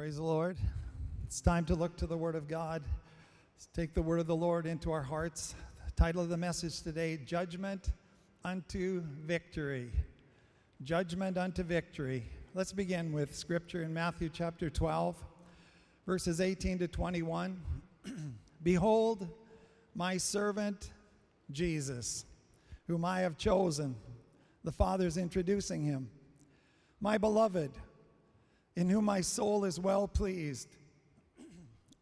Praise the Lord. It's time to look to the Word of God. Let's take the Word of the Lord into our hearts. The title of the message today Judgment unto Victory. Judgment unto Victory. Let's begin with Scripture in Matthew chapter 12, verses 18 to 21. Behold, my servant Jesus, whom I have chosen. The Father's introducing him. My beloved, in whom my soul is well pleased.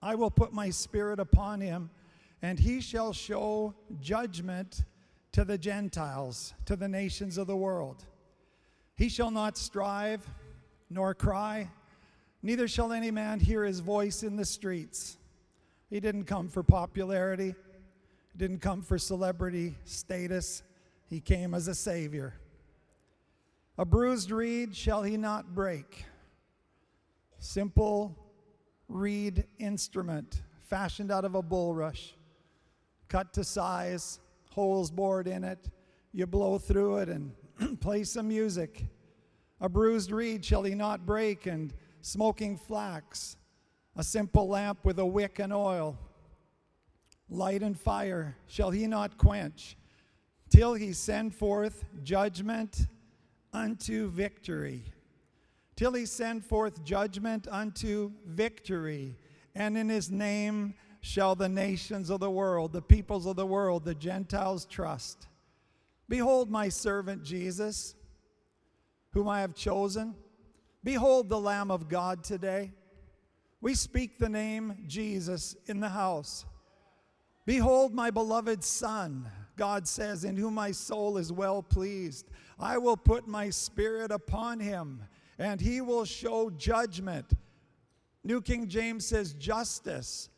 I will put my spirit upon him, and he shall show judgment to the Gentiles, to the nations of the world. He shall not strive nor cry, neither shall any man hear his voice in the streets. He didn't come for popularity, he didn't come for celebrity status, he came as a savior. A bruised reed shall he not break. Simple reed instrument fashioned out of a bulrush, cut to size, holes bored in it. You blow through it and play some music. A bruised reed shall he not break, and smoking flax, a simple lamp with a wick and oil. Light and fire shall he not quench, till he send forth judgment unto victory. Till he send forth judgment unto victory. And in his name shall the nations of the world, the peoples of the world, the Gentiles trust. Behold my servant Jesus, whom I have chosen. Behold the Lamb of God today. We speak the name Jesus in the house. Behold my beloved Son, God says, in whom my soul is well pleased. I will put my spirit upon him, and he will show judgment. New King James says justice,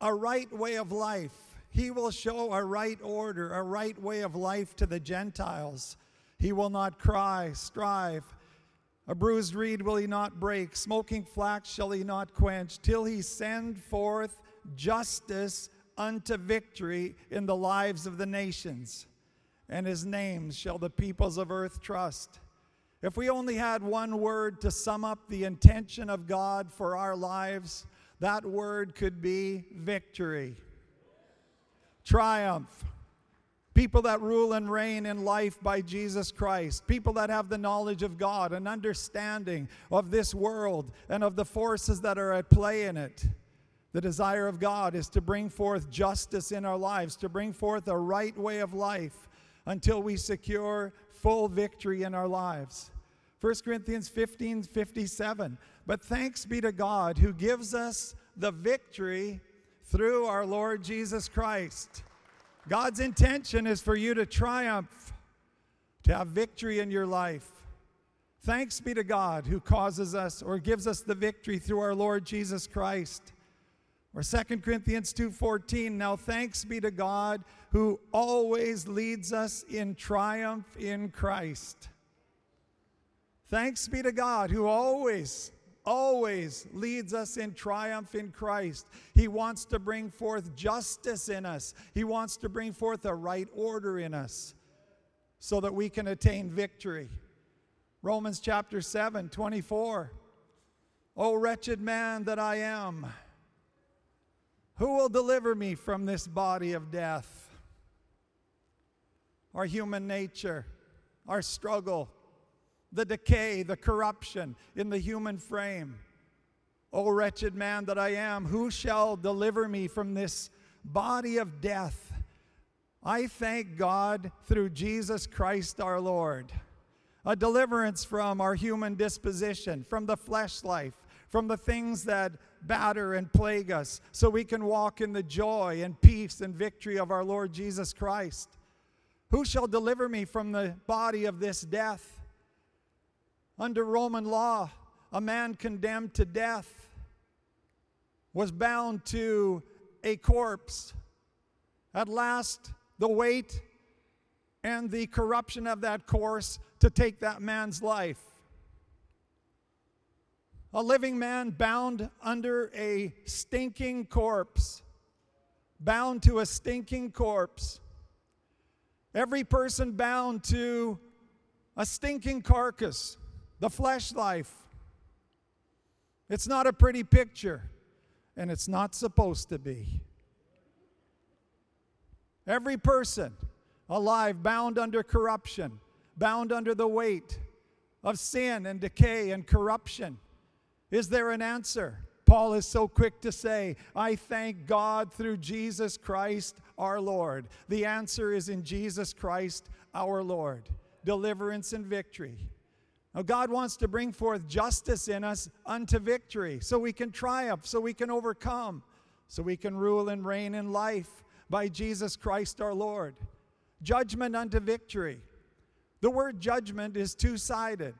a right way of life. He will show a right order, a right way of life to the Gentiles. He will not cry, strive. A bruised reed will he not break, smoking flax shall he not quench, till he send forth justice unto victory in the lives of the nations, and his name shall the peoples of earth trust. If we only had one word to sum up the intention of God for our lives, that word could be victory, triumph. People that rule and reign in life by Jesus Christ. People that have the knowledge of God, an understanding of this world and of the forces that are at play in it. The desire of God is to bring forth justice in our lives, to bring forth a right way of life until we secure full victory in our lives. 1 Corinthians 15 57. But thanks be to God who gives us the victory through our Lord Jesus Christ. God's intention is for you to triumph, to have victory in your life. Thanks be to God who causes us or gives us the victory through our Lord Jesus Christ. Or 2 Corinthians 2:14, now thanks be to God who always leads us in triumph in Christ. Thanks be to God who always always leads us in triumph in Christ. He wants to bring forth justice in us. He wants to bring forth a right order in us so that we can attain victory. Romans chapter 7, 24. O wretched man that I am, who will deliver me from this body of death? Our human nature, our struggle, the decay, the corruption in the human frame. O wretched man that I am, who shall deliver me from this body of death? I thank God through Jesus Christ our Lord. A deliverance from our human disposition, from the flesh life, from the things that batter and plague us, so we can walk in the joy and peace and victory of our Lord Jesus Christ. Who shall deliver me from the body of this death? Under Roman law, a man condemned to death was bound to a corpse. At last, the weight and the corruption of that corpse to take that man's life. A living man bound under a stinking corpse, bound to a stinking corpse. Every person bound to a stinking carcass the flesh life. It's not a pretty picture, and it's not supposed to be. Every person alive bound under corruption, bound under the weight of sin and decay and corruption. Is there an answer? Paul is so quick to say, I thank God through Jesus Christ our Lord. The answer is in Jesus Christ our Lord. Deliverance and victory. God wants to bring forth justice in us unto victory so we can triumph, so we can overcome, so we can rule and reign in life by Jesus Christ our Lord. Judgment unto victory. The word judgment is two sided,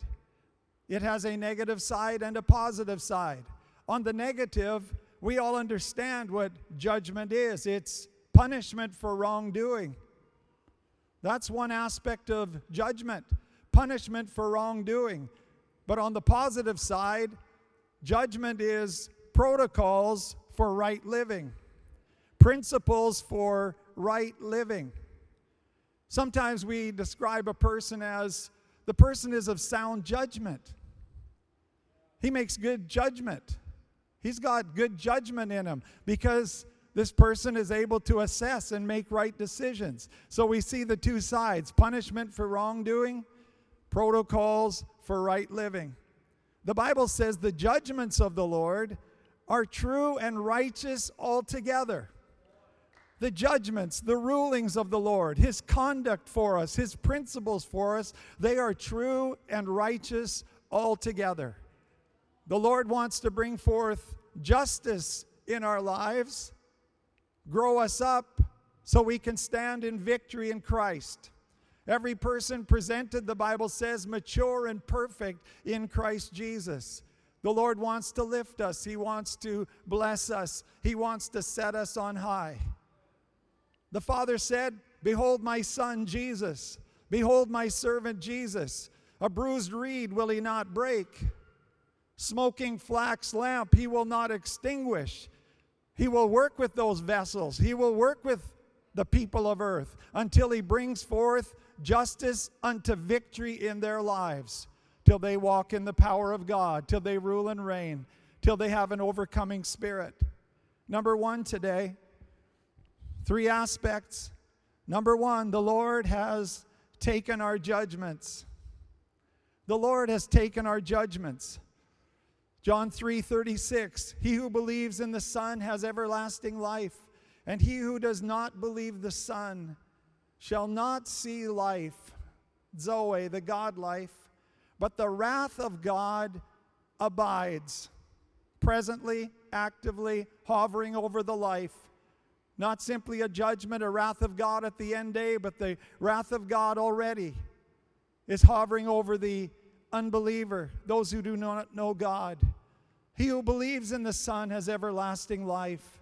it has a negative side and a positive side. On the negative, we all understand what judgment is it's punishment for wrongdoing. That's one aspect of judgment punishment for wrongdoing. But on the positive side, judgment is protocols for right living, principles for right living. Sometimes we describe a person as the person is of sound judgment. He makes good judgment. He's got good judgment in him because this person is able to assess and make right decisions. So we see the two sides punishment for wrongdoing, protocols for right living. The Bible says the judgments of the Lord are true and righteous altogether. The judgments, the rulings of the Lord, His conduct for us, His principles for us, they are true and righteous altogether. The Lord wants to bring forth justice in our lives, grow us up so we can stand in victory in Christ. Every person presented, the Bible says, mature and perfect in Christ Jesus. The Lord wants to lift us, He wants to bless us, He wants to set us on high. The Father said, Behold my Son Jesus, behold my servant Jesus. A bruised reed will He not break, smoking flax lamp He will not extinguish. He will work with those vessels, He will work with the people of earth until He brings forth justice unto victory in their lives, till they walk in the power of God, till they rule and reign, till they have an overcoming spirit. Number one today, three aspects. Number one, the Lord has taken our judgments. The Lord has taken our judgments. John 3 36, he who believes in the Son has everlasting life, and he who does not believe the Son shall not see life, Zoe, the God life, but the wrath of God abides, presently, actively hovering over the life. Not simply a judgment, a wrath of God at the end day, but the wrath of God already is hovering over the unbeliever, those who do not know God. He who believes in the Son has everlasting life.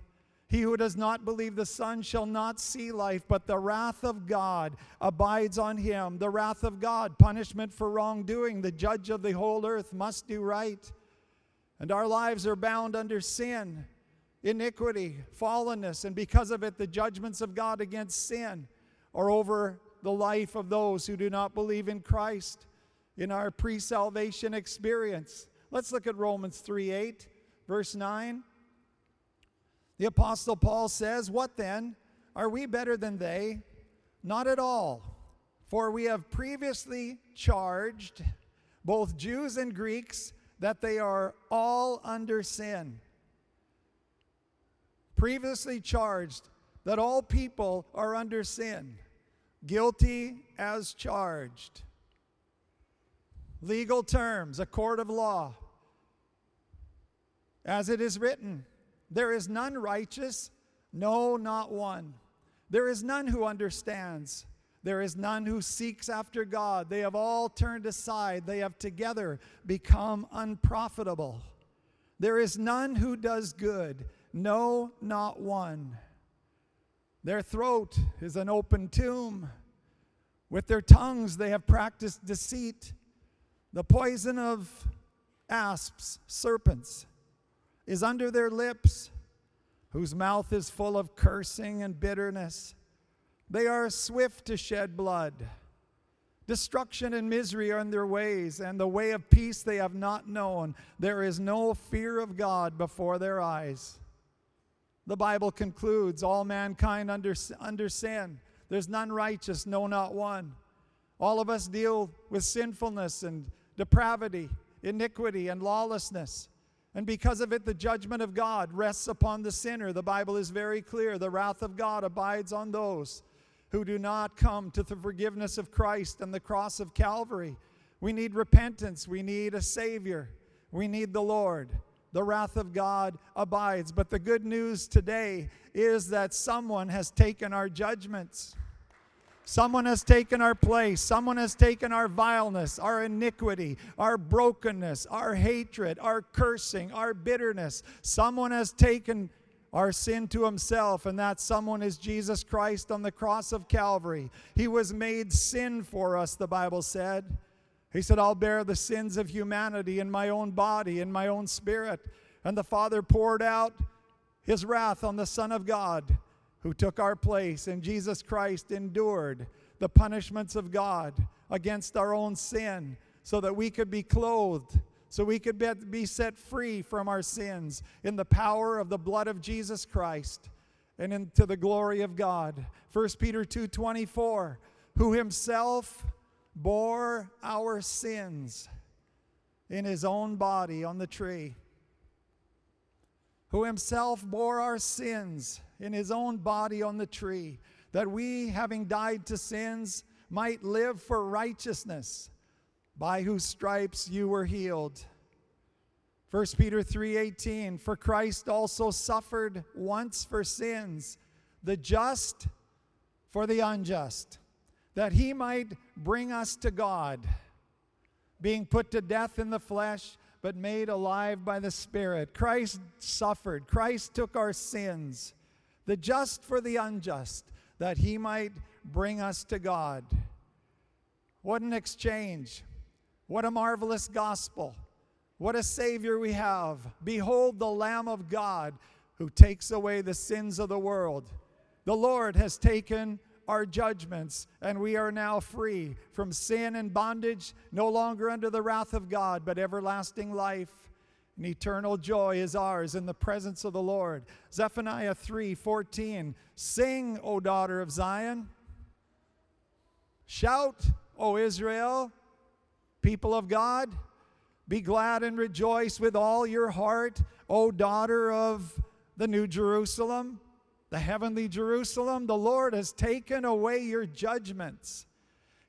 He who does not believe the Son shall not see life, but the wrath of God abides on him. The wrath of God, punishment for wrongdoing. The judge of the whole earth must do right. And our lives are bound under sin, iniquity, fallenness, and because of it, the judgments of God against sin are over the life of those who do not believe in Christ in our pre salvation experience. Let's look at Romans 3 8, verse 9. The Apostle Paul says, What then? Are we better than they? Not at all. For we have previously charged both Jews and Greeks that they are all under sin. Previously charged that all people are under sin, guilty as charged. Legal terms, a court of law. As it is written, there is none righteous, no, not one. There is none who understands. There is none who seeks after God. They have all turned aside. They have together become unprofitable. There is none who does good, no, not one. Their throat is an open tomb. With their tongues they have practiced deceit. The poison of asps, serpents, is under their lips, whose mouth is full of cursing and bitterness. They are swift to shed blood, Destruction and misery are in their ways, and the way of peace they have not known. There is no fear of God before their eyes. The Bible concludes all mankind under, under sin. There's none righteous, no, not one. All of us deal with sinfulness and depravity, iniquity, and lawlessness. And because of it, the judgment of God rests upon the sinner. The Bible is very clear. The wrath of God abides on those who do not come to the forgiveness of Christ and the cross of Calvary. We need repentance. We need a Savior. We need the Lord. The wrath of God abides. But the good news today is that someone has taken our judgments. Someone has taken our place. Someone has taken our vileness, our iniquity, our brokenness, our hatred, our cursing, our bitterness. Someone has taken our sin to himself, and that someone is Jesus Christ on the cross of Calvary. He was made sin for us, the Bible said. He said, I'll bear the sins of humanity in my own body, in my own spirit. And the Father poured out his wrath on the Son of God who took our place, and Jesus Christ endured the punishments of God against our own sin so that we could be clothed so we could be set free from our sins in the power of the blood of Jesus Christ and into the glory of God. 1 Peter 2:24, who himself bore our sins in his own body on the tree. Who himself bore our sins in his own body on the tree, that we, having died to sins, might live for righteousness by whose stripes you were healed. 1 Peter 3:18 For Christ also suffered once for sins the just for the unjust that he might bring us to God being put to death in the flesh but made alive by the spirit. Christ suffered. Christ took our sins the just for the unjust that he might bring us to God what an exchange what a marvelous gospel. What a Savior we have. Behold the Lamb of God who takes away the sins of the world. The Lord has taken our judgments, and we are now free from sin and bondage, no longer under the wrath of God, but everlasting life. And eternal joy is ours in the presence of the Lord. Zephaniah 3 14. Sing, O daughter of Zion. Shout, O Israel people of God. Be glad and rejoice with all your heart, O daughter of the New Jerusalem, the heavenly Jerusalem. The Lord has taken away your judgments,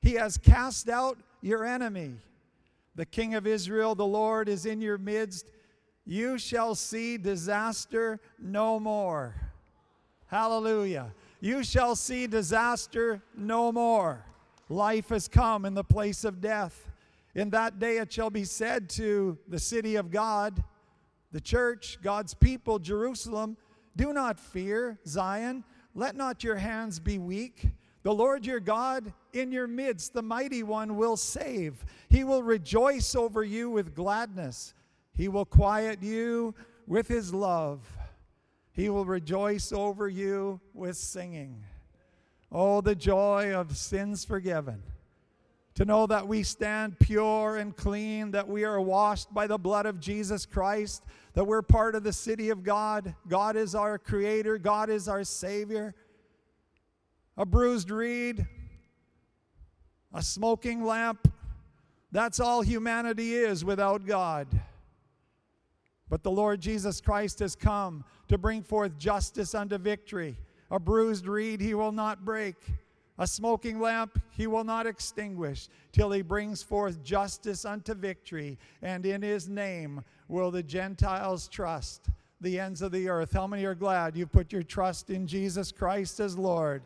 He has cast out your enemy. The King of Israel, the Lord, is in your midst. You shall see disaster no more. Hallelujah. You shall see disaster no more. Life has come in the place of death. In that day it shall be said to the city of God, the church, God's people, Jerusalem, do not fear, Zion. Let not your hands be weak. The Lord your God in your midst, the mighty one, will save. He will rejoice over you with gladness. He will quiet you with his love. He will rejoice over you with singing. Oh, the joy of sins forgiven to know that we stand pure and clean, that we are washed by the blood of Jesus Christ, that we're part of the city of God. God is our creator, God is our Savior. A bruised reed, a smoking lamp, that's all humanity is without God. But the Lord Jesus Christ has come to bring forth justice unto victory. A bruised reed he will not break a smoking lamp he will not extinguish till he brings forth justice unto victory, and in his name will the Gentiles trust the ends of the earth. How many are glad you put your trust in Jesus Christ as Lord?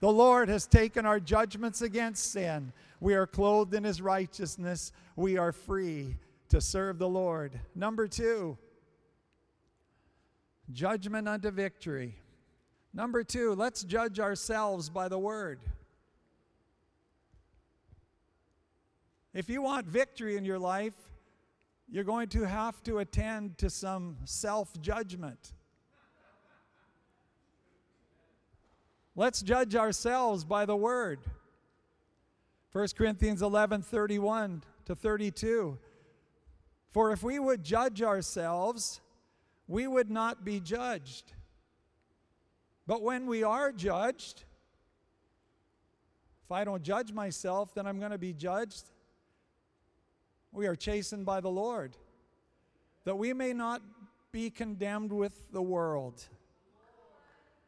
The Lord has taken our judgments against sin. We are clothed in his righteousness. We are free to serve the Lord. Number two, judgment unto victory. Number two, let's judge ourselves by the word. If you want victory in your life, you're going to have to attend to some self judgment. Let's judge ourselves by the word. 1 Corinthians 11 31 to 32. For if we would judge ourselves, we would not be judged. But when we are judged, if I don't judge myself, then I'm going to be judged. We are chastened by the Lord, that we may not be condemned with the world.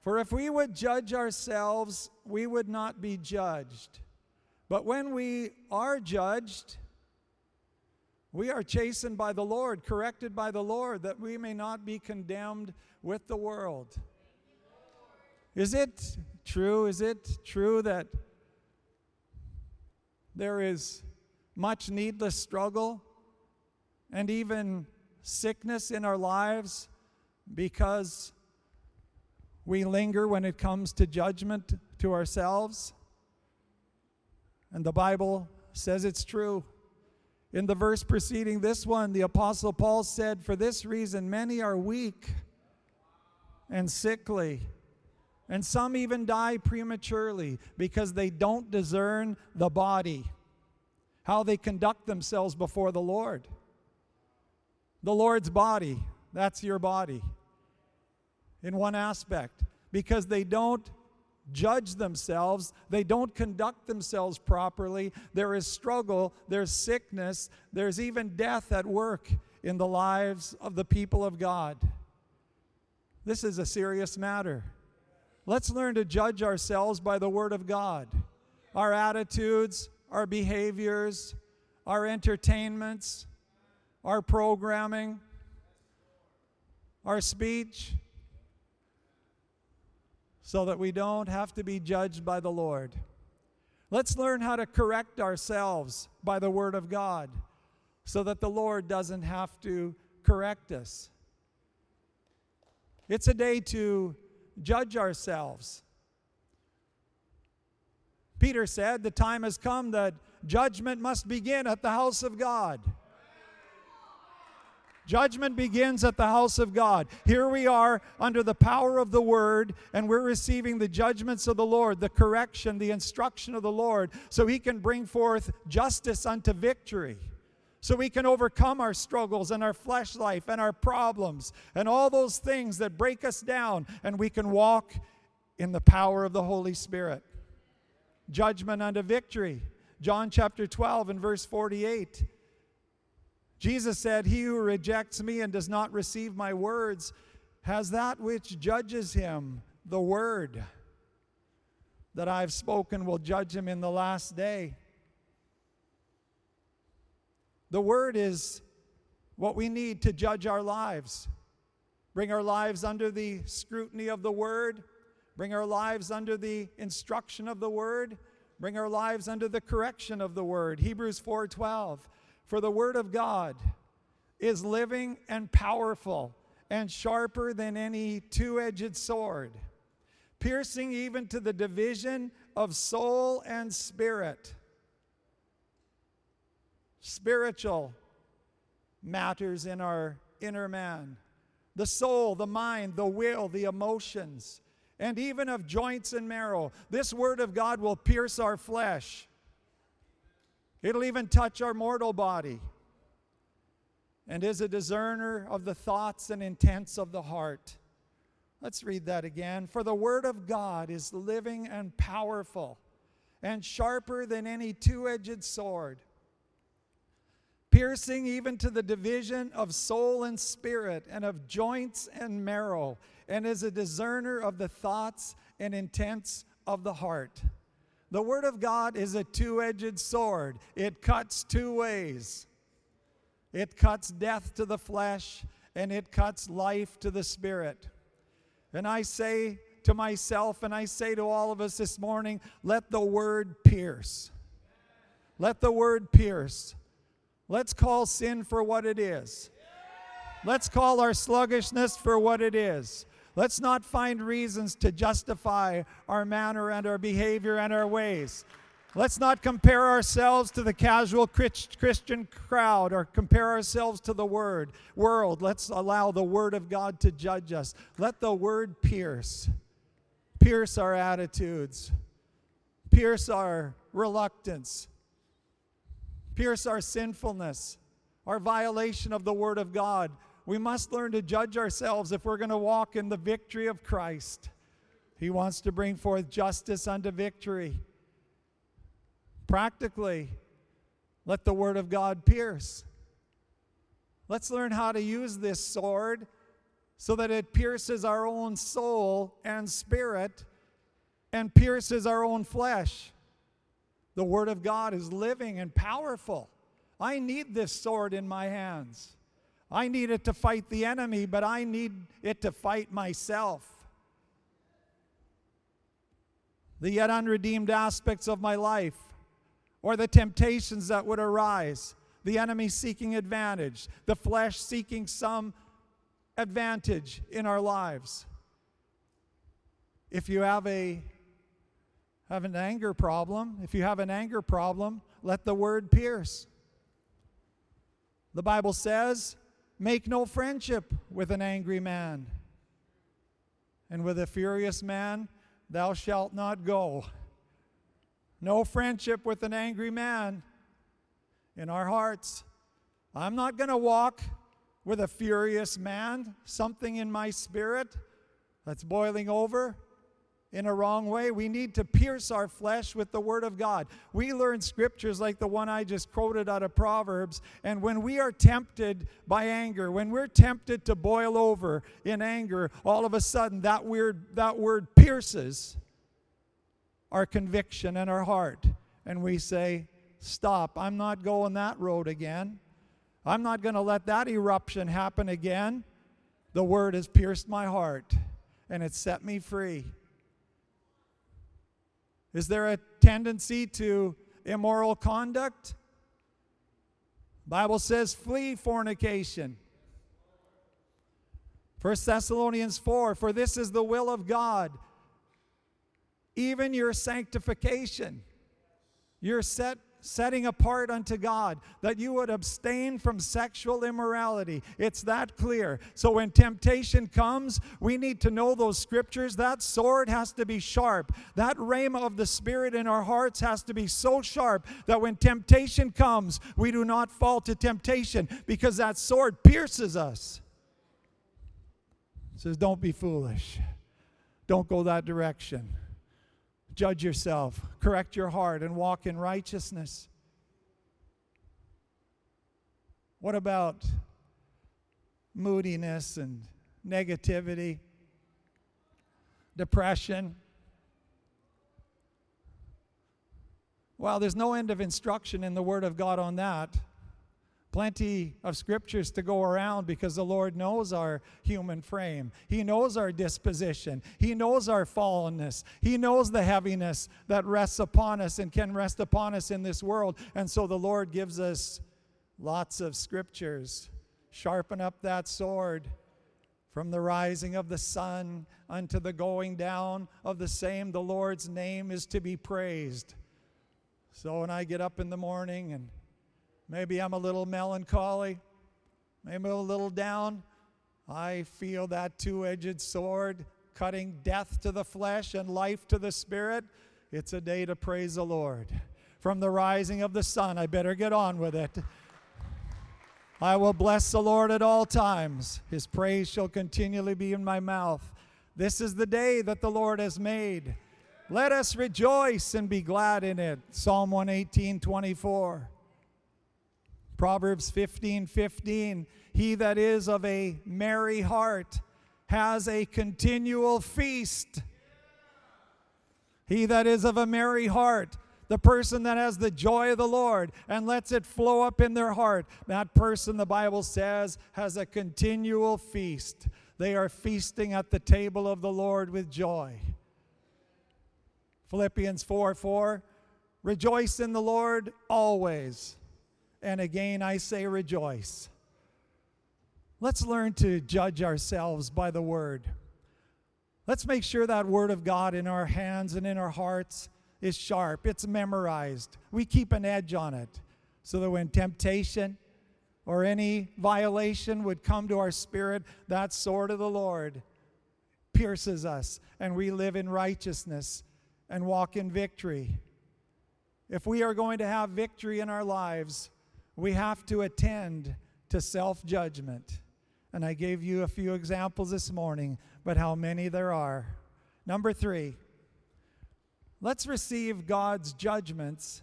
For if we would judge ourselves, we would not be judged. But when we are judged, we are chastened by the Lord, corrected by the Lord, that we may not be condemned with the world. Is it true? Is it true that there is much needless struggle and even sickness in our lives because we linger when it comes to judgment to ourselves. And the Bible says it's true. In the verse preceding this one, the Apostle Paul said, For this reason, many are weak and sickly, and some even die prematurely because they don't discern the body, how they conduct themselves before the Lord. The Lord's body, that's your body in one aspect, because they don't judge themselves, they don't conduct themselves properly. There is struggle, there's sickness, there's even death at work in the lives of the people of God. This is a serious matter. Let's learn to judge ourselves by the Word of God. Our attitudes, our behaviors, our entertainments, our programming, our speech, so that we don't have to be judged by the Lord. Let's learn how to correct ourselves by the Word of God so that the Lord doesn't have to correct us. It's a day to judge ourselves. Peter said, The time has come that judgment must begin at the house of God. Judgment begins at the house of God. Here we are under the power of the word, and we're receiving the judgments of the Lord, the correction, the instruction of the Lord, so He can bring forth justice unto victory. So we can overcome our struggles and our flesh life and our problems and all those things that break us down, and we can walk in the power of the Holy Spirit. Judgment unto victory. John chapter 12 and verse 48. Jesus said, He who rejects me and does not receive my words has that which judges him. The word that I've spoken will judge him in the last day. The word is what we need to judge our lives. Bring our lives under the scrutiny of the word, bring our lives under the instruction of the word, bring our lives under the correction of the word. Hebrews 4:12 for the Word of God is living and powerful and sharper than any two edged sword, piercing even to the division of soul and spirit. Spiritual matters in our inner man the soul, the mind, the will, the emotions, and even of joints and marrow. This Word of God will pierce our flesh It'll even touch our mortal body and is a discerner of the thoughts and intents of the heart. Let's read that again. For the Word of God is living and powerful and sharper than any two edged sword, piercing even to the division of soul and spirit and of joints and marrow, and is a discerner of the thoughts and intents of the heart. The Word of God is a two edged sword, it cuts two ways. It cuts death to the flesh and it cuts life to the spirit. And I say to myself and I say to all of us this morning let the Word pierce. Let the Word pierce. Let's call sin for what it is. Let's call our sluggishness for what it is. Let's not find reasons to justify our manner and our behavior and our ways. Let's not compare ourselves to the casual Christian crowd or compare ourselves to the word world. Let's allow the word of God to judge us. Let the word pierce. Pierce our attitudes. Pierce our reluctance. pierce our sinfulness, our violation of the Word of God. We must learn to judge ourselves if we're going to walk in the victory of Christ. He wants to bring forth justice unto victory. Practically, let the Word of God pierce. Let's learn how to use this sword so that it pierces our own soul and spirit and pierces our own flesh. The Word of God is living and powerful. I need this sword in my hands. I need it to fight the enemy, but I need it to fight myself. The yet unredeemed aspects of my life, or the temptations that would arise, the enemy seeking advantage, the flesh seeking some advantage in our lives. If you have a have an anger problem, if you have an anger problem, let the word pierce. The Bible says, Make no friendship with an angry man, and with a furious man thou shalt not go. No friendship with an angry man in our hearts. I'm not going to walk with a furious man, something in my spirit that's boiling over in a wrong way. We need to pierce our flesh with the Word of God. We learn scriptures like the one I just quoted out of Proverbs. And when we are tempted by anger, when we're tempted to boil over in anger, all of a sudden that, weird, that word pierces our conviction and our heart. And we say, Stop, I'm not going that road again. I'm not going to let that eruption happen again. The Word has pierced my heart and it set me free. Is there a tendency to immoral conduct? Bible says flee fornication. 1 Thessalonians 4 For this is the will of God, even your sanctification, your set setting apart unto God, that you would abstain from sexual immorality. It's that clear. So when temptation comes, we need to know those scriptures. That sword has to be sharp. That rhema of the Spirit in our hearts has to be so sharp that when temptation comes, we do not fall to temptation because that sword pierces us. It says, Don't be foolish. Don't go that direction. Judge yourself, correct your heart, and walk in righteousness. What about moodiness and negativity, depression? Well, there's no end of instruction in the Word of God on that plenty of scriptures to go around because the Lord knows our human frame. He knows our disposition. He knows our fallenness. He knows the heaviness that rests upon us and can rest upon us in this world. And so the Lord gives us lots of scriptures. Sharpen up that sword from the rising of the sun unto the going down of the same. The Lord's name is to be praised. So when I get up in the morning and Maybe I'm a little melancholy, maybe a little down. I feel that two edged sword cutting death to the flesh and life to the spirit. It's a day to praise the Lord. From the rising of the sun, I better get on with it. I will bless the Lord at all times. His praise shall continually be in my mouth. This is the day that the Lord has made. Let us rejoice and be glad in it. Psalm 118, 24. Proverbs 15 15, he that is of a merry heart has a continual feast. He that is of a merry heart, the person that has the joy of the Lord and lets it flow up in their heart, that person, the Bible says, has a continual feast. They are feasting at the table of the Lord with joy. Philippians 4 4, rejoice in the Lord always. And again, I say rejoice. Let's learn to judge ourselves by the word. Let's make sure that word of God in our hands and in our hearts is sharp, it's memorized. We keep an edge on it so that when temptation or any violation would come to our spirit, that sword of the Lord pierces us and we live in righteousness and walk in victory if we are going to have victory in our lives, we have to attend to self judgment. And I gave you a few examples this morning, but how many there are. Number three, let's receive God's judgments,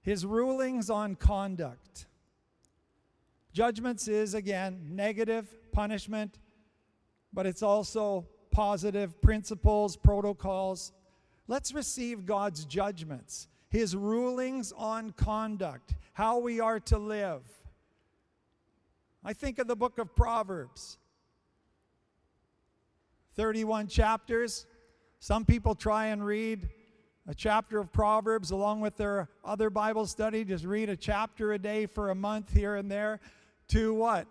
his rulings on conduct. Judgments is, again, negative punishment, but it's also positive principles, protocols. Let's receive God's judgments, his rulings on conduct, how we are to live. I think of the book of Proverbs. 31 chapters. Some people try and read a chapter of Proverbs along with their other Bible study, just read a chapter a day for a month here and there to what?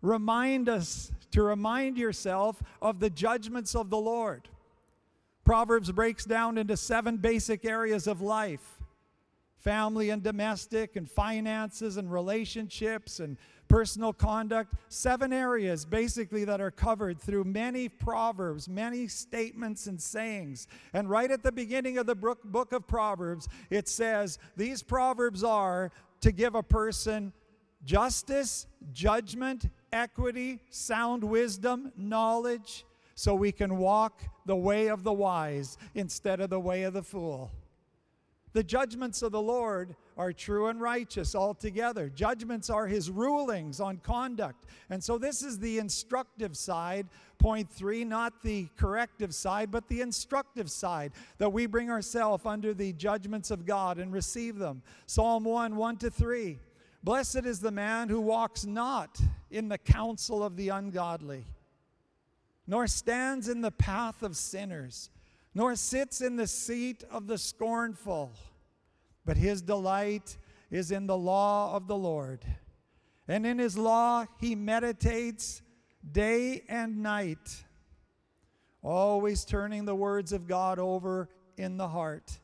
Remind us, to remind yourself of the judgments of the Lord. Proverbs breaks down into seven basic areas of life family and domestic, and finances and relationships and personal conduct. Seven areas basically that are covered through many proverbs, many statements and sayings. And right at the beginning of the book of Proverbs, it says these proverbs are to give a person justice, judgment, equity, sound wisdom, knowledge, so we can walk the way of the wise instead of the way of the fool. The judgments of the Lord are true and righteous altogether. Judgments are his rulings on conduct. And so this is the instructive side, point three, not the corrective side, but the instructive side, that we bring ourselves under the judgments of God and receive them. Psalm 1 1 to 3. Blessed is the man who walks not in the counsel of the ungodly, nor stands in the path of sinners nor sits in the seat of the scornful, but his delight is in the law of the Lord. And in his law he meditates day and night, always turning the words of God over in the heart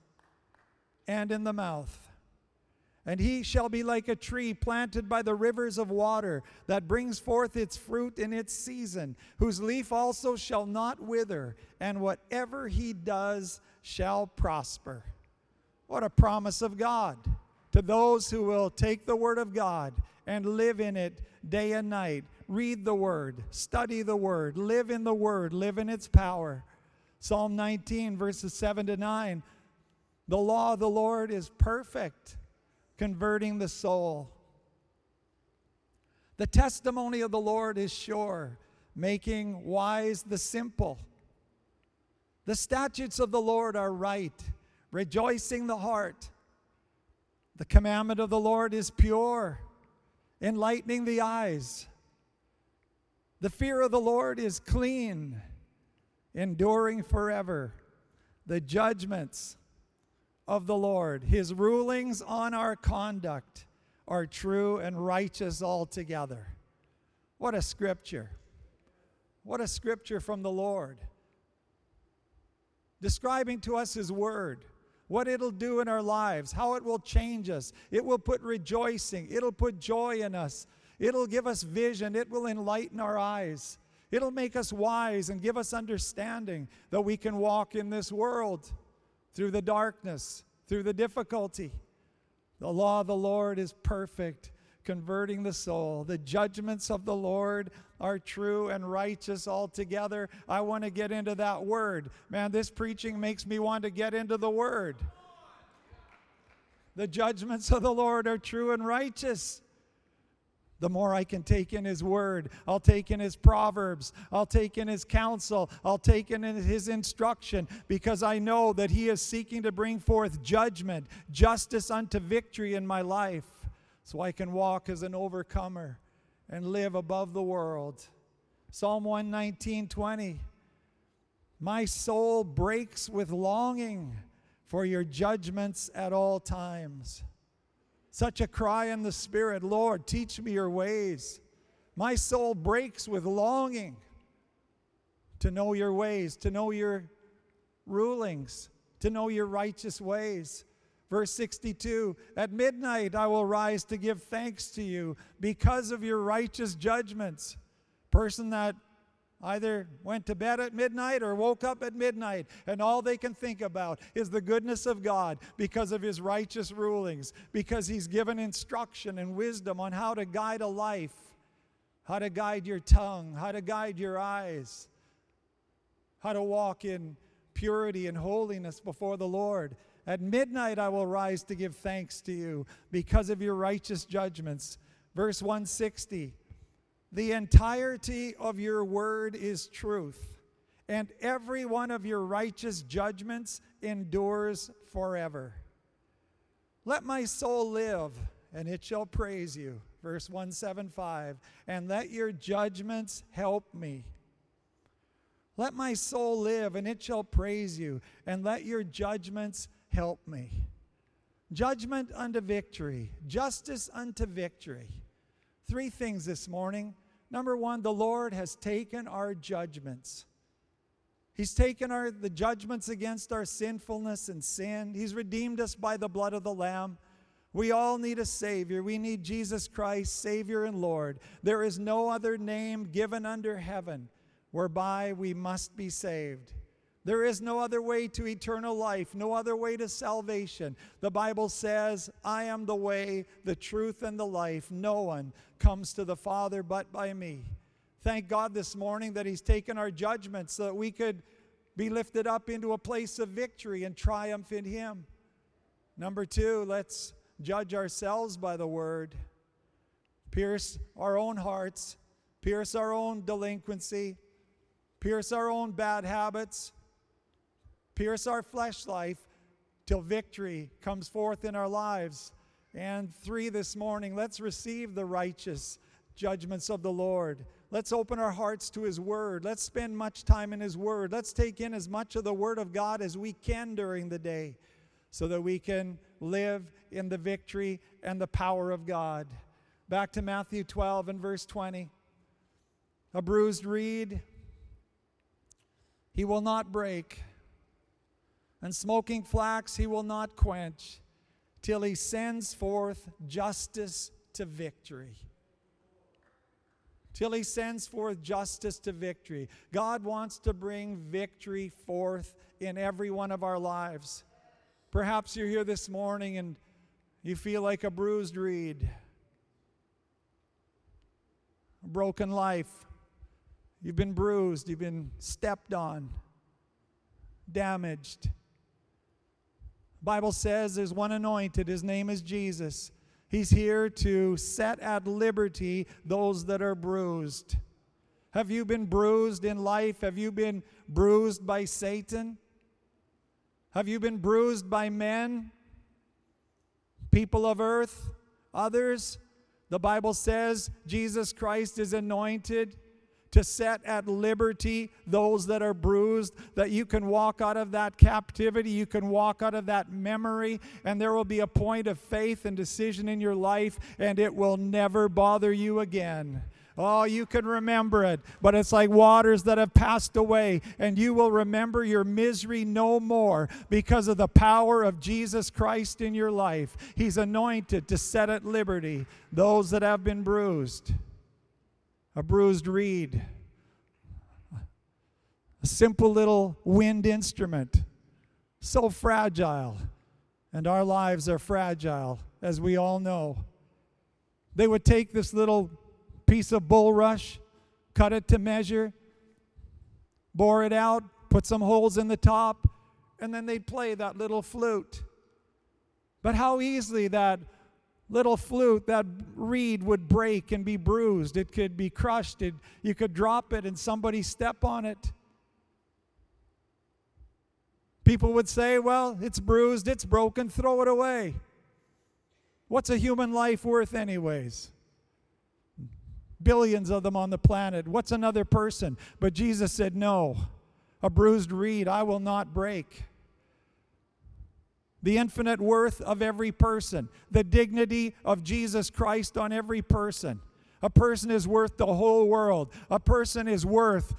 and in the mouth. And he shall be like a tree planted by the rivers of water that brings forth its fruit in its season, whose leaf also shall not wither, and whatever he does shall prosper. What a promise of God to those who will take the word of God and live in it day and night. Read the word, study the word, live in the word, live in its power. Psalm 19, verses 7 to 9. The law of the Lord is perfect converting the soul. The testimony of the Lord is sure, making wise the simple. The statutes of the Lord are right, rejoicing the heart. The commandment of the Lord is pure, enlightening the eyes. The fear of the Lord is clean, enduring forever. The judgments of the Lord. His rulings on our conduct are true and righteous altogether. What a scripture! What a scripture from the Lord. Describing to us His Word, what it'll do in our lives, how it will change us. It will put rejoicing, it'll put joy in us, it'll give us vision, it will enlighten our eyes. It'll make us wise and give us understanding that we can walk in this world through the darkness, through the difficulty. The law of the Lord is perfect, converting the soul. The judgments of the Lord are true and righteous altogether. I want to get into that word. Man, this preaching makes me want to get into the word. The judgments of the Lord are true and righteous the more I can take in His Word. I'll take in His Proverbs. I'll take in His counsel. I'll take in His instruction because I know that He is seeking to bring forth judgment, justice unto victory in my life so I can walk as an overcomer and live above the world. Psalm 119 20. My soul breaks with longing for your judgments at all times. Such a cry in the Spirit Lord, teach me your ways. My soul breaks with longing to know your ways, to know your rulings, to know your righteous ways. Verse 62 At midnight I will rise to give thanks to you because of your righteous judgments. Person that either went to bed at midnight or woke up at midnight, and all they can think about is the goodness of God because of His righteous rulings, because He's given instruction and wisdom on how to guide a life, how to guide your tongue, how to guide your eyes, how to walk in purity and holiness before the Lord. At midnight I will rise to give thanks to you because of your righteous judgments. Verse 160 The entirety of your word is truth, and every one of your righteous judgments endures forever. Let my soul live, and it shall praise you. Verse 175 And let your judgments help me. Let my soul live, and it shall praise you, and let your judgments help me. Judgment unto victory, justice unto victory. Three things this morning. Number one, the Lord has taken our judgments. He's taken our, the judgments against our sinfulness and sin. He's redeemed us by the blood of the Lamb. We all need a Savior. We need Jesus Christ, Savior and Lord. There is no other name given under heaven whereby we must be saved. There is no other way to eternal life, no other way to salvation. The Bible says, I am the way, the truth, and the life. No one comes to the Father but by me. Thank God this morning that He's taken our judgment so that we could be lifted up into a place of victory and triumph in Him. Number two, let's judge ourselves by the Word, pierce our own hearts, pierce our own delinquency pierce our own bad habits, pierce our flesh life till victory comes forth in our lives. And three this morning, let's receive the righteous judgments of the Lord. Let's open our hearts to His Word. Let's spend much time in His Word. Let's take in as much of the Word of God as we can during the day so that we can live in the victory and the power of God. Back to Matthew 12 and verse 20. A bruised reed he will not break, and smoking flax he will not quench, till he sends forth justice to victory. Till he sends forth justice to victory. God wants to bring victory forth in every one of our lives. Perhaps you're here this morning and you feel like a bruised reed, a broken life. You've been bruised, you've been stepped on, damaged. Bible says there's one anointed, his name is Jesus. He's here to set at liberty those that are bruised. Have you been bruised in life? Have you been bruised by Satan? Have you been bruised by men? People of earth? Others? The Bible says Jesus Christ is anointed to set at liberty those that are bruised, that you can walk out of that captivity, you can walk out of that memory, and there will be a point of faith and decision in your life, and it will never bother you again. Oh, you can remember it, but it's like waters that have passed away, and you will remember your misery no more because of the power of Jesus Christ in your life. He's anointed to set at liberty those that have been bruised a bruised reed, a simple little wind instrument, so fragile. And our lives are fragile, as we all know. They would take this little piece of bulrush, cut it to measure, bore it out, put some holes in the top, and then they'd play that little flute. But how easily that little flute, that reed would break and be bruised. It could be crushed. It, you could drop it and somebody step on it. People would say, well, it's bruised, it's broken, throw it away. What's a human life worth, anyways? Billions of them on the planet. What's another person? But Jesus said, no, a bruised reed I will not break the infinite worth of every person, the dignity of Jesus Christ on every person. A person is worth the whole world. A person is worth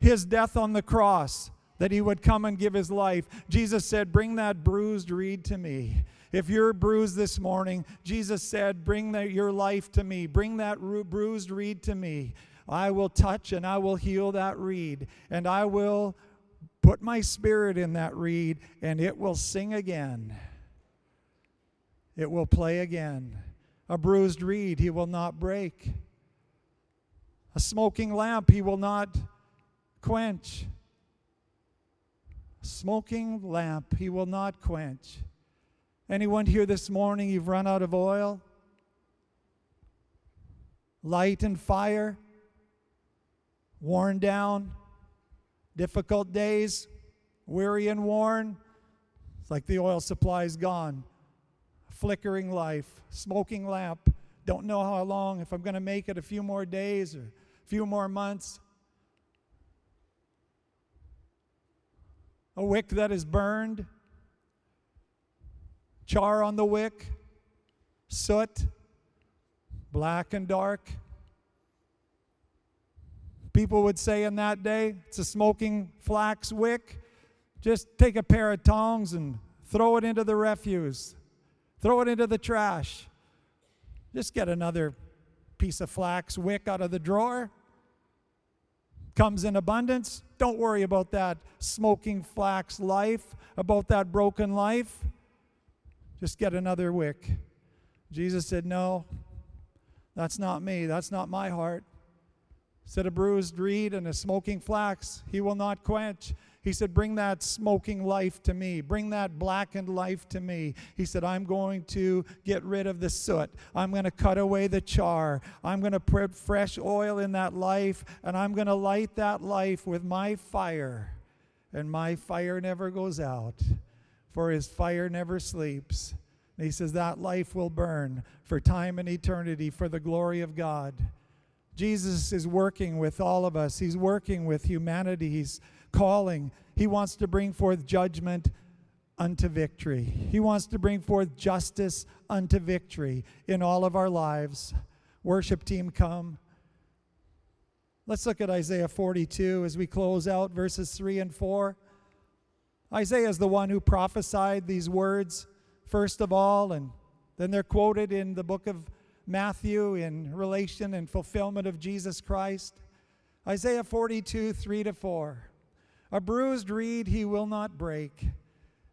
his death on the cross, that he would come and give his life. Jesus said, Bring that bruised reed to me. If you're bruised this morning, Jesus said, Bring the, your life to me. Bring that bruised reed to me. I will touch and I will heal that reed, and I will put my spirit in that reed, and it will sing again. It will play again. A bruised reed he will not break. A smoking lamp he will not quench. A smoking lamp he will not quench. Anyone here this morning, you've run out of oil? Light and fire? Worn down? Difficult days? Weary and worn? It's like the oil supply is gone. Flickering life, smoking lamp. Don't know how long, if I'm going to make it a few more days or a few more months. A wick that is burned char on the wick, soot, black and dark. People would say in that day, it's a smoking flax wick. Just take a pair of tongs and throw it into the refuse, throw it into the trash. Just get another piece of flax wick out of the drawer. Comes in abundance. Don't worry about that smoking flax life, about that broken life. Just get another wick. Jesus said, No, that's not me. That's not my heart. Said a bruised reed and a smoking flax, he will not quench. He said, Bring that smoking life to me. Bring that blackened life to me. He said, I'm going to get rid of the soot. I'm going to cut away the char. I'm going to put fresh oil in that life, and I'm going to light that life with my fire. And my fire never goes out for his fire never sleeps. And he says that life will burn for time and eternity for the glory of God. Jesus is working with all of us. He's working with humanity. He's calling. He wants to bring forth judgment unto victory. He wants to bring forth justice unto victory in all of our lives. Worship team, come. Let's look at Isaiah 42 as we close out verses 3 and 4. Isaiah is the one who prophesied these words, first of all, and then they're quoted in the book of Matthew in relation and fulfillment of Jesus Christ. Isaiah 42, 3 to 4. A bruised reed he will not break,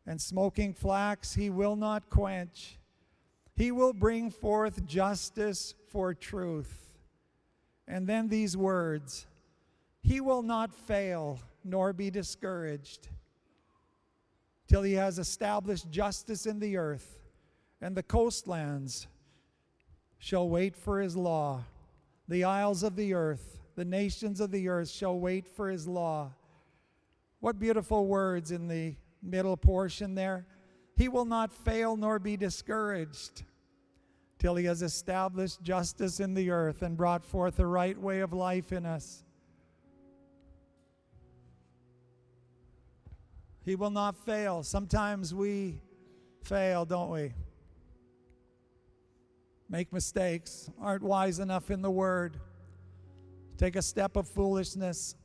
and smoking flax he will not quench. He will bring forth justice for truth. And then these words He will not fail nor be discouraged till he has established justice in the earth, and the coastlands shall wait for his law. The isles of the earth, the nations of the earth shall wait for his law. What beautiful words in the middle portion there. He will not fail nor be discouraged till he has established justice in the earth and brought forth the right way of life in us. He will not fail. Sometimes we fail, don't we? Make mistakes, aren't wise enough in the word, take a step of foolishness.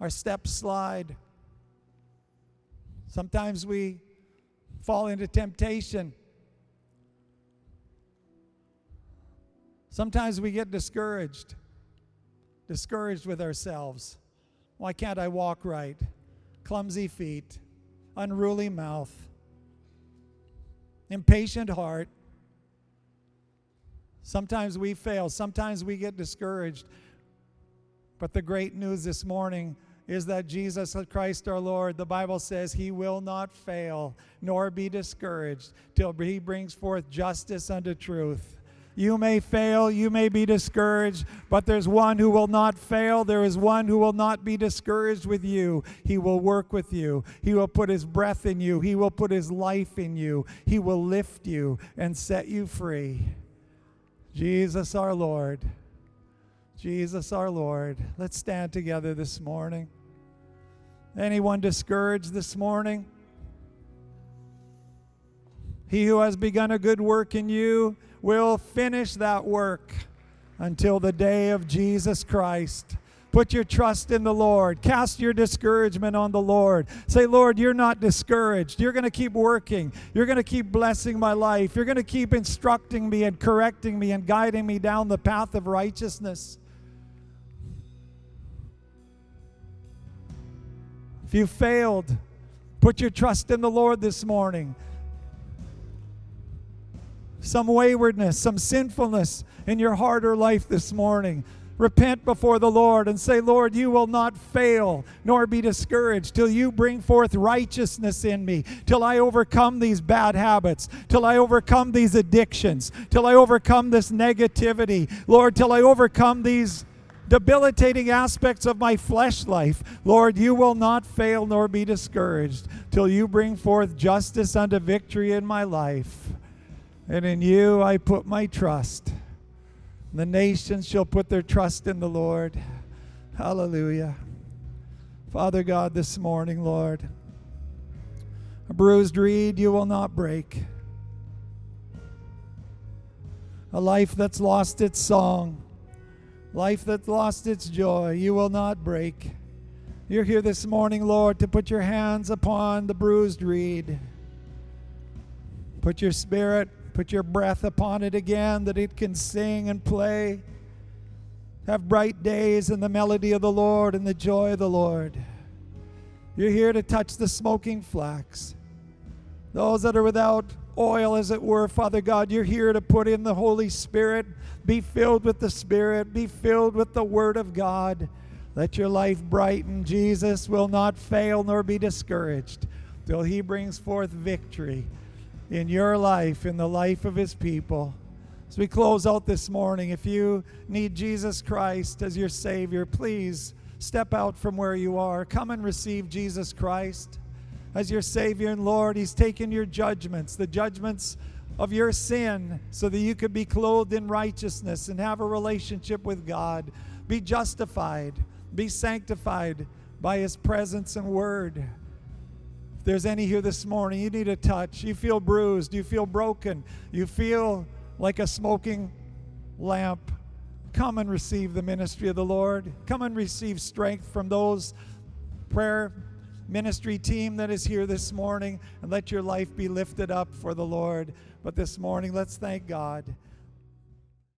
Our steps slide. Sometimes we fall into temptation. Sometimes we get discouraged, discouraged with ourselves. Why can't I walk right? clumsy feet, unruly mouth, impatient heart. Sometimes we fail, sometimes we get discouraged. But the great news this morning is that Jesus Christ our Lord, the Bible says, He will not fail nor be discouraged till He brings forth justice unto truth. You may fail, you may be discouraged, but there's one who will not fail. There is one who will not be discouraged with you. He will work with you. He will put his breath in you. He will put his life in you. He will lift you and set you free. Jesus our Lord. Jesus our Lord. Let's stand together this morning. Anyone discouraged this morning? He who has begun a good work in you will finish that work until the day of Jesus Christ. Put your trust in the Lord. Cast your discouragement on the Lord. Say, Lord, you're not discouraged. You're going to keep working. You're going to keep blessing my life. You're going to keep instructing me and correcting me and guiding me down the path of righteousness. If you failed, put your trust in the Lord this morning. Some waywardness, some sinfulness in your heart or life this morning. Repent before the Lord and say, Lord, you will not fail nor be discouraged till you bring forth righteousness in me, till I overcome these bad habits, till I overcome these addictions, till I overcome this negativity, Lord, till I overcome these debilitating aspects of my flesh life. Lord, you will not fail nor be discouraged till you bring forth justice unto victory in my life. And in you I put my trust. The nations shall put their trust in the Lord. Hallelujah. Father God, this morning, Lord, a bruised reed you will not break. A life that's lost its song, life that's lost its joy, you will not break. You're here this morning, Lord, to put your hands upon the bruised reed. Put your spirit Put your breath upon it again that it can sing and play. Have bright days in the melody of the Lord and the joy of the Lord. You're here to touch the smoking flax. Those that are without oil, as it were, Father God, you're here to put in the Holy Spirit. Be filled with the Spirit, be filled with the Word of God. Let your life brighten. Jesus will not fail nor be discouraged till he brings forth victory in your life, in the life of his people. As we close out this morning, if you need Jesus Christ as your Savior, please step out from where you are. Come and receive Jesus Christ as your Savior and Lord. He's taken your judgments, the judgments of your sin, so that you could be clothed in righteousness and have a relationship with God. Be justified, be sanctified by His presence and word there's any here this morning, you need a touch. You feel bruised. You feel broken. You feel like a smoking lamp. Come and receive the ministry of the Lord. Come and receive strength from those prayer ministry team that is here this morning and let your life be lifted up for the Lord. But this morning, let's thank God